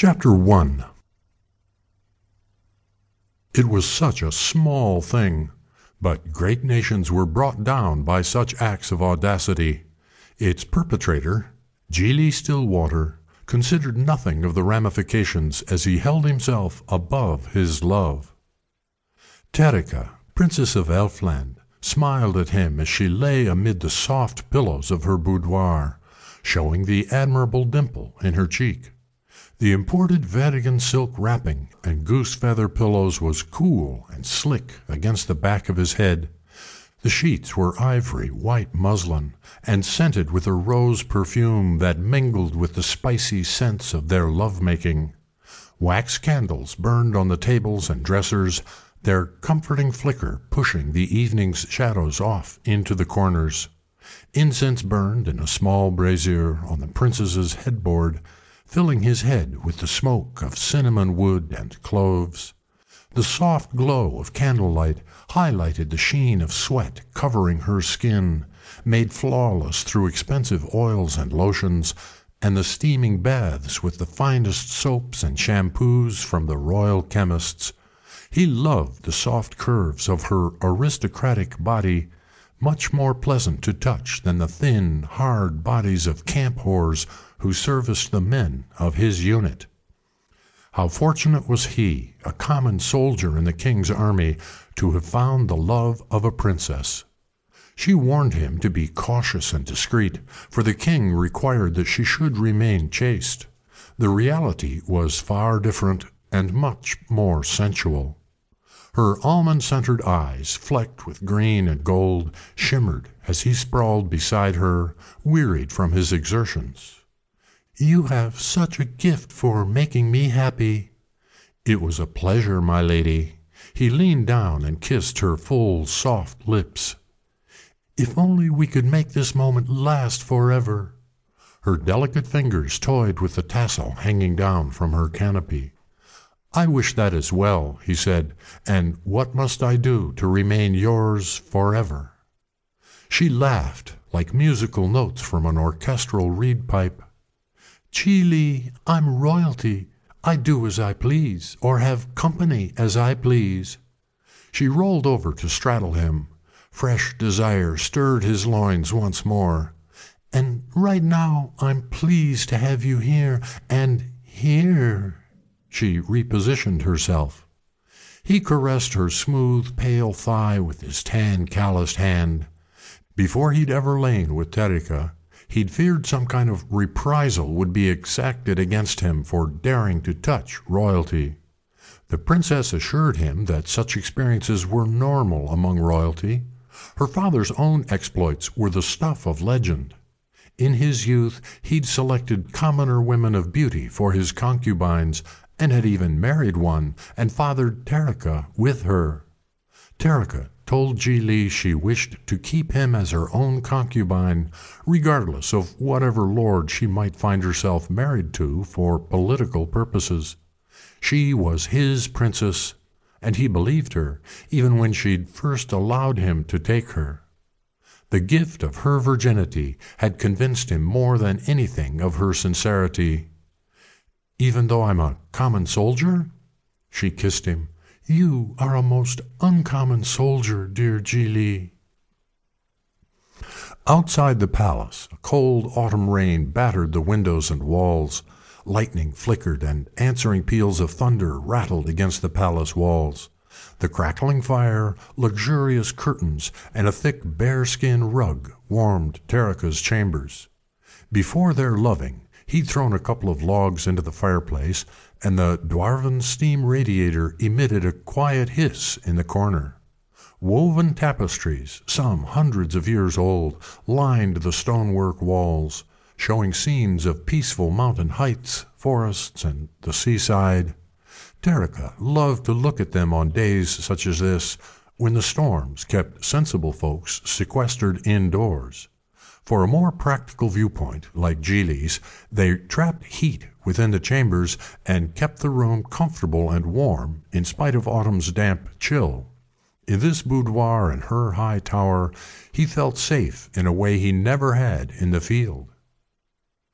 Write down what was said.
Chapter 1 It was such a small thing, but great nations were brought down by such acts of audacity. Its perpetrator, Giele Stillwater, considered nothing of the ramifications as he held himself above his love. Terika, Princess of Aelfland, smiled at him as she lay amid the soft pillows of her boudoir, showing the admirable dimple in her cheek. The imported Vatican silk wrapping and goose feather pillows was cool and slick against the back of his head. The sheets were ivory white muslin, and scented with a rose perfume that mingled with the spicy scents of their love making. Wax candles burned on the tables and dressers, their comforting flicker pushing the evening's shadows off into the corners. Incense burned in a small brazier on the princess's headboard filling his head with the smoke of cinnamon wood and cloves. The soft glow of candlelight highlighted the sheen of sweat covering her skin, made flawless through expensive oils and lotions, and the steaming baths with the finest soaps and shampoos from the royal chemists. He loved the soft curves of her aristocratic body, much more pleasant to touch than the thin, hard bodies of camp whores who serviced the men of his unit. How fortunate was he, a common soldier in the king's army, to have found the love of a princess. She warned him to be cautious and discreet, for the king required that she should remain chaste. The reality was far different and much more sensual. Her almond centered eyes, flecked with green and gold, shimmered as he sprawled beside her, wearied from his exertions. You have such a gift for making me happy. It was a pleasure, my lady. He leaned down and kissed her full, soft lips. If only we could make this moment last forever. Her delicate fingers toyed with the tassel hanging down from her canopy. I wish that as well, he said, and what must I do to remain yours forever? She laughed like musical notes from an orchestral reed pipe. Giele, I'm royalty. I do as I please, or have company as I please. She rolled over to straddle him. Fresh desire stirred his loins once more. And right now I'm pleased to have you here, and here. She repositioned herself. He caressed her smooth, pale thigh with his tan, calloused hand. Before he'd ever lain with Terika, He'd feared some kind of reprisal would be exacted against him for daring to touch royalty. The princess assured him that such experiences were normal among royalty. Her father's own exploits were the stuff of legend. In his youth he'd selected commoner women of beauty for his concubines, and had even married one and fathered Terika with her. Terika told Giele she wished to keep him as her own concubine, regardless of whatever lord she might find herself married to for political purposes. She was his princess, and he believed her, even when she'd first allowed him to take her. The gift of her virginity had convinced him more than anything of her sincerity. Even though I'm a common soldier? She kissed him. You are a most uncommon soldier, dear Li. Outside the palace, a cold autumn rain battered the windows and walls. Lightning flickered, and answering peals of thunder rattled against the palace walls. The crackling fire, luxurious curtains, and a thick bearskin rug warmed Terika's chambers. Before their loving, He'd thrown a couple of logs into the fireplace, and the dwarven steam radiator emitted a quiet hiss in the corner. Woven tapestries, some hundreds of years old, lined the stonework walls, showing scenes of peaceful mountain heights, forests, and the seaside. Terika loved to look at them on days such as this, when the storms kept sensible folks sequestered indoors. For a more practical viewpoint, like Giele's, they trapped heat within the chambers and kept the room comfortable and warm in spite of autumn's damp chill. In this boudoir and her high tower, he felt safe in a way he never had in the field.